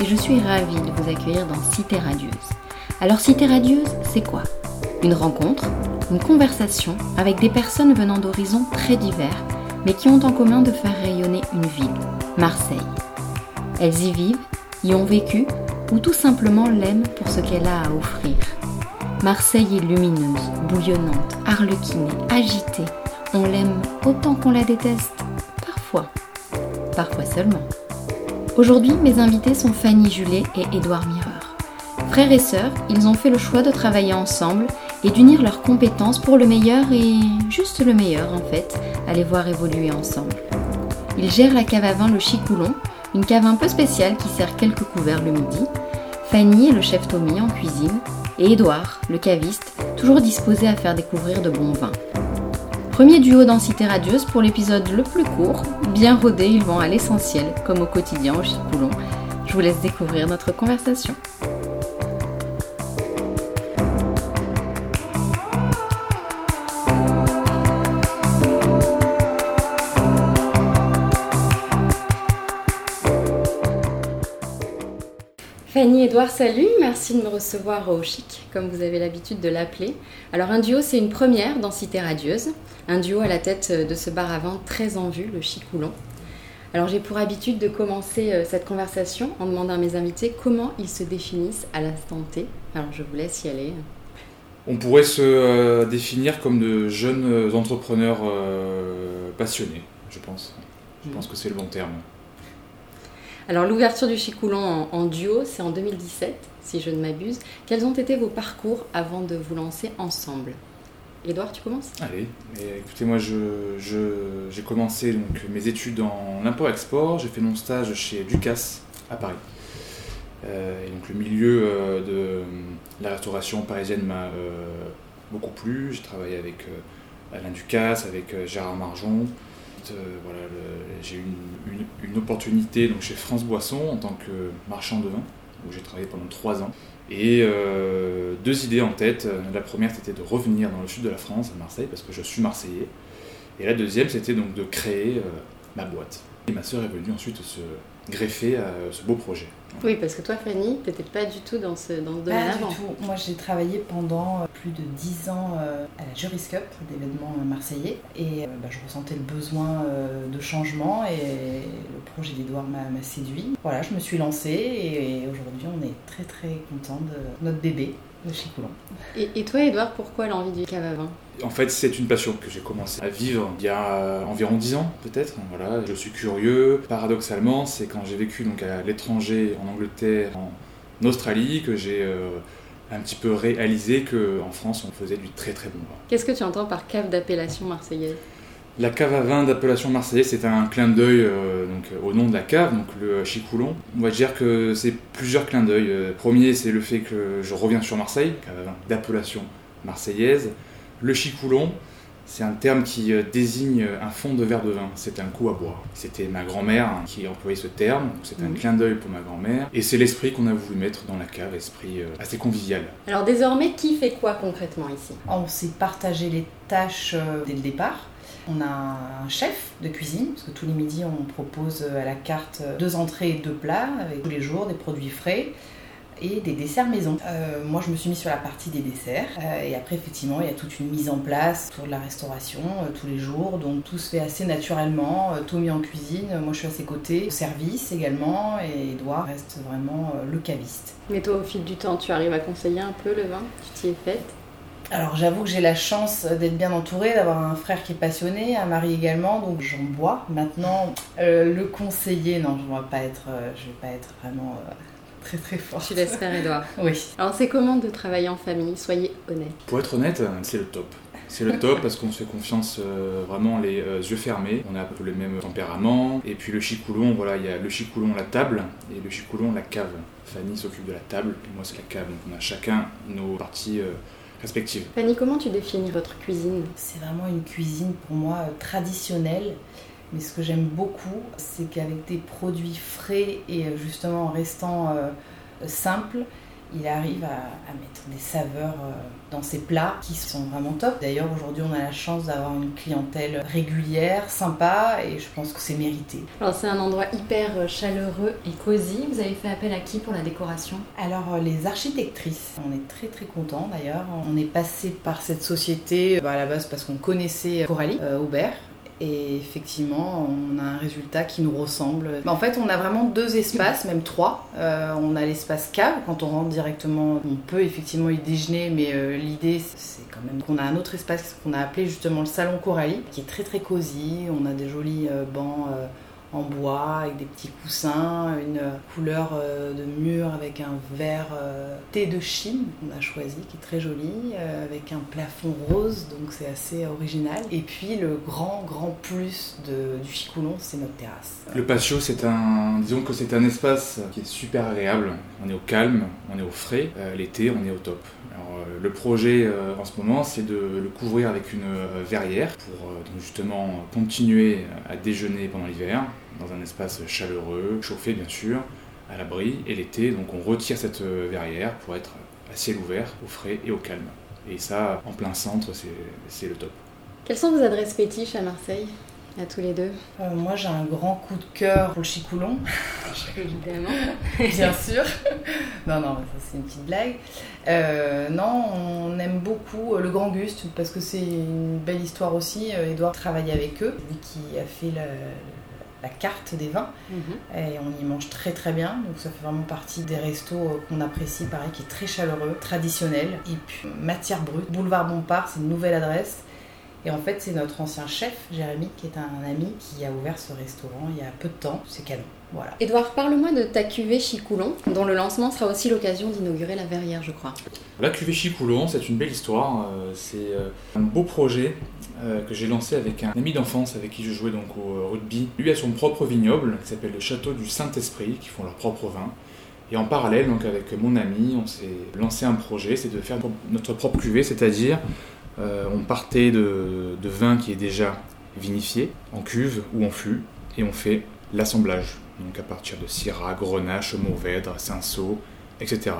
Et je suis ravie de vous accueillir dans Cité Radieuse. Alors Cité Radieuse, c'est quoi? Une rencontre, une conversation avec des personnes venant d'horizons très divers, mais qui ont en commun de faire rayonner une ville, Marseille. Elles y vivent, y ont vécu ou tout simplement l'aiment pour ce qu'elle a à offrir. Marseille est lumineuse, bouillonnante, arlequinée, agitée. On l'aime autant qu'on la déteste Parfois. Parfois seulement. Aujourd'hui, mes invités sont Fanny Julet et Édouard Mireur. Frères et sœurs, ils ont fait le choix de travailler ensemble et d'unir leurs compétences pour le meilleur et juste le meilleur en fait, à les voir évoluer ensemble. Ils gèrent la cave à vin Le Chicoulon, une cave un peu spéciale qui sert quelques couverts le midi. Fanny est le chef Tommy en cuisine et Édouard, le caviste, toujours disposé à faire découvrir de bons vins. Premier duo dans Cité Radieuse pour l'épisode le plus court, bien rodé, ils vont à l'essentiel, comme au quotidien au Chicoulon. Je vous laisse découvrir notre conversation. Fanny Edouard, salut, merci de me recevoir au Chic, comme vous avez l'habitude de l'appeler. Alors un duo, c'est une première dans Cité Radieuse, un duo à la tête de ce bar à vin très en vue, le Chicoulon. Alors j'ai pour habitude de commencer euh, cette conversation en demandant à mes invités comment ils se définissent à l'instant T. Alors je vous laisse y aller. On pourrait se euh, définir comme de jeunes entrepreneurs euh, passionnés, je pense. Je pense que c'est le bon terme. Alors l'ouverture du Chicoulon en, duo, c'est en 2017, si je ne m'abuse. Quels ont été vos parcours avant de vous lancer ensemble? Édouard, tu commences? Allez, écoutez, moi j'ai commencé donc, mes études en import-export, j'ai fait mon stage chez Ducasse à Paris. Euh, et donc le milieu euh, de la restauration parisienne m'a euh, beaucoup plu, j'ai travaillé avec euh, Alain Ducasse, avec euh, Gérard Marjon. Euh, j'ai eu une, opportunité chez France Boisson en tant que marchand de vin, où j'ai travaillé pendant trois ans. Et euh, deux idées en tête. La première, c'était de revenir dans le sud de la France, à Marseille, parce que je suis marseillais. Et la deuxième, c'était donc de créer euh, ma boîte. Et ma sœur est venue ensuite se greffer à ce beau projet. Oui, parce que toi, Fanny, t'étais pas du tout dans ce, dans ce domaine Pas avant. du tout. Moi, j'ai travaillé pendant euh, plus de 10 ans euh, à la Juris Cup, d'événements euh, marseillais. Et euh, bah, je ressentais le besoin euh, de changement et le projet d'Edouard m'a séduit. Voilà, je me suis lancée et, aujourd'hui, on est très très content de notre bébé, le Chicoulon. Et, et toi, Édouard, pourquoi l'envie du cave à vin? En fait, c'est une passion que j'ai commencé à vivre il y a euh, environ 10 ans, peut-être. Voilà, je suis curieux. Paradoxalement, c'est quand j'ai vécu donc à l'étranger, en Angleterre, en Australie, que j'ai euh, un petit peu réalisé qu'en France, on faisait du très très bon vin. Qu'est-ce que tu entends par cave d'appellation marseillaise? La cave à vin d'appellation marseillaise, c'est un clin d'œil euh, donc, au nom de la cave, donc le Chicoulon. On va dire que c'est plusieurs clins d'œil. Premier, c'est le fait que je reviens sur Marseille, cave à vin d'appellation marseillaise. Le Chicoulon, c'est un terme qui euh, désigne un fond de verre de vin. C'est un coup à boire. C'était ma grand-mère hein, qui employait ce terme, c'est un clin d'œil pour ma grand-mère. Et c'est l'esprit qu'on a voulu mettre dans la cave, esprit euh, assez convivial. Alors désormais, qui fait quoi concrètement ici? On s'est partagé les tâches euh, dès le départ. On a un chef de cuisine, parce que tous les midis on propose euh, à la carte euh, deux entrées et deux plats, avec tous les jours des produits frais et des desserts maison. Euh, moi je me suis mis sur la partie des desserts, euh, et après effectivement il y a toute une mise en place autour de la restauration euh, tous les jours, donc tout se fait assez naturellement. Euh, Tommy en cuisine, moi je suis à ses côtés, au service également, et Edouard reste vraiment le caviste. Mais toi, au fil du temps, tu arrives à conseiller un peu le vin? Tu t'y es faite? Alors j'avoue que j'ai la chance d'être bien entourée, d'avoir un frère qui est passionné, un mari également, donc j'en bois. Maintenant, le conseiller, non, je ne vais pas être, je vais pas être vraiment très très forte. Tu laisses faire, Édouard. Oui. Alors c'est comment de travailler en famille? Soyez honnête. Pour être honnête, c'est le top. C'est le top parce qu'on se fait confiance euh, vraiment les euh, yeux fermés. On a un peu le même tempérament. Et puis le chicoulon, voilà, il y a le chicoulon la table et le chicoulon la cave. Fanny s'occupe de la table et moi c'est la cave. Donc on a chacun nos parties euh, respectives. Fanny, comment tu définis votre cuisine? C'est vraiment une cuisine pour moi traditionnelle. Mais ce que j'aime beaucoup, c'est qu'avec des produits frais et euh, justement en restant euh, simple, il arrive à, mettre des saveurs euh, dans ses plats qui sont vraiment top. D'ailleurs, aujourd'hui, on a la chance d'avoir une clientèle régulière, sympa, et je pense que c'est mérité. Alors, c'est un endroit hyper euh, chaleureux et cosy. Vous avez fait appel à qui pour la décoration? Alors, les architectrices. On est très très contents d'ailleurs. On est passé par cette société bah, à la base parce qu'on connaissait Coralie Aubert et effectivement, on a un résultat qui nous ressemble. En fait, on a vraiment deux espaces, même trois. Euh, on a l'espace cave, quand on rentre directement, on peut effectivement y déjeuner, mais euh, l'idée, c'est quand même qu'on a un autre espace qu'on a appelé justement le salon Coralie, qui est très très cosy. On a des jolis euh, bancs en bois avec des petits coussins, une couleur euh, de mur avec un verre euh, thé de Chine qu'on a choisi qui est très joli, euh, avec un plafond rose donc c'est assez original. Et puis le grand grand plus de, du Chicoulon c'est notre terrasse. Le patio c'est un, disons que c'est un espace qui est super agréable. On est au calme, on est au frais. L'été on est au top. le projet en ce moment, c'est de le couvrir avec une verrière pour justement continuer à déjeuner pendant l'hiver dans un espace chaleureux, chauffé bien sûr, à l'abri, et l'été, donc on retire cette euh, verrière pour être à ciel ouvert, au frais et au calme. Et ça, en plein centre, c'est le top. Quelles sont vos adresses fétiches à Marseille à tous les deux? Euh, Moi, j'ai un grand coup de cœur pour le chicoulon. Évidemment. Bien sûr. non, non, ça c'est une petite blague. Euh, non, on aime beaucoup le Grand Guste parce que c'est une belle histoire aussi. Edouard travaille avec eux, lui qui a fait le, la carte des vins mhm. et on y mange très très bien donc ça fait vraiment partie des restos euh, qu'on apprécie pareil qui est très chaleureux traditionnel et puis matière brute boulevard Bompard c'est une nouvelle adresse et en fait c'est notre ancien chef Jérémy qui est un ami qui a ouvert ce restaurant il y a peu de temps c'est canon voilà. Edouard, parle-moi de ta cuvée Chicoulon, dont le lancement sera aussi l'occasion d'inaugurer la verrière, je crois. La cuvée Chicoulon, c'est une belle histoire. Euh, c'est euh, un beau projet euh, que j'ai lancé avec un ami d'enfance avec qui je jouais donc au rugby. Lui a son propre vignoble qui s'appelle le Château du Saint-Esprit, qui font leur propre vin. Et en parallèle, donc avec mon ami, on s'est lancé un projet, c'est de faire notre propre cuvée, c'est-à-dire euh, on partait de, de, vin qui est déjà vinifié en cuve ou en fût, et on fait l'assemblage. Donc à partir de Syrah, Grenache, Mourvèdre, Cinsault, etc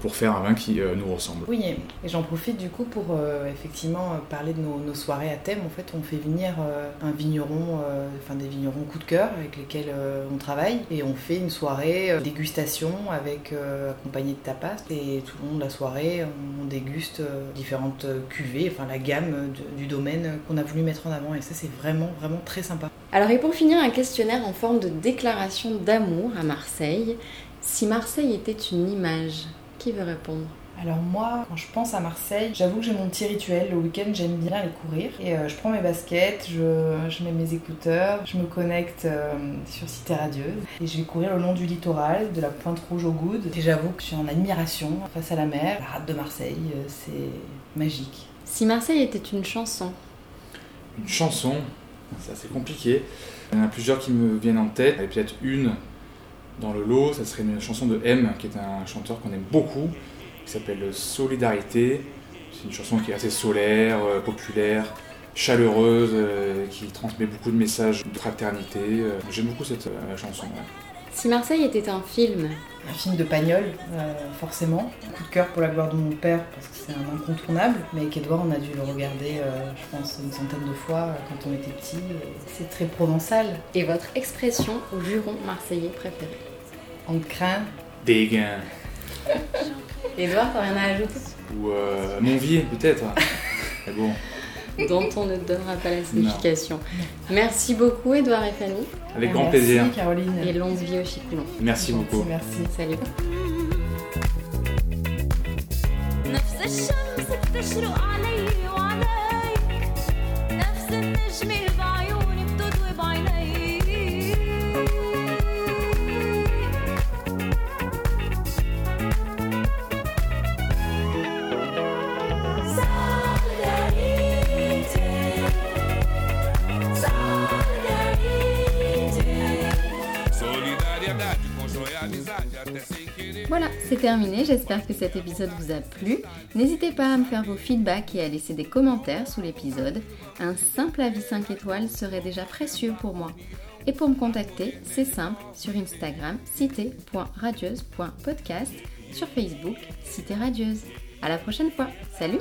pour faire un vin qui euh, nous ressemble. Oui, et j'en profite du coup pour euh, effectivement euh, parler de nos, soirées à thème. En fait, on fait venir un vigneron, enfin des vignerons coup de cœur avec lesquels on travaille, et on fait une soirée dégustation avec accompagné de tapas. Et tout le long de la soirée, on déguste différentes cuvées, enfin la gamme du domaine qu'on a voulu mettre en avant. Et ça, c'est vraiment vraiment très sympa. Alors, et pour finir, un questionnaire en forme de déclaration d'amour à Marseille. Si Marseille était une image, qui veut répondre alors moi, quand je pense à Marseille, j'avoue que j'ai mon petit rituel. Le week-end, j'aime bien aller courir. Et euh, je prends mes baskets, je, mets mes écouteurs, je me connecte euh, sur Cité Radieuse. Et je vais courir le long du littoral, de la Pointe Rouge au Goude. Et j'avoue que je suis en admiration face à la mer. La rade de Marseille, euh, c'est magique. Si Marseille était une chanson Une chanson C'est assez compliqué. Il y en a plusieurs qui me viennent en tête. Et peut-être une dans le lot, ça serait une chanson de M, qui est un chanteur qu'on aime beaucoup, qui s'appelle Solidarité. C'est une chanson qui est assez solaire, euh, populaire, chaleureuse, euh, qui transmet beaucoup de messages de fraternité. Euh, j'aime beaucoup cette chanson. Si Marseille était un film Un film de Pagnol, forcément. Coup de cœur pour la gloire de mon père, parce que c'est un incontournable. Mais avec Edouard, on a dû le regarder, je pense, une centaine de fois quand on était petit. C'est très provençal. Et votre expression au juron marseillais préféré On craint. Des gains. Edouard, t'as rien à ajouter? Ou euh, Monvier, peut-être. Mais bon dont on ne donnera pas la signification. Merci beaucoup, Edouard et Fanny. Avec grand plaisir. Merci, Caroline. Et longue vie au Chicoulon. Merci beaucoup. Merci. Salut. Terminé, j'espère que cet épisode vous a plu. N'hésitez pas à me faire vos feedbacks et à laisser des commentaires sous l'épisode. Un simple avis 5 étoiles serait déjà précieux pour moi. Et pour me contacter, c'est simple, sur Instagram, cité.radieuse.podcast. sur Facebook, Cité Radieuse. À la prochaine fois. Salut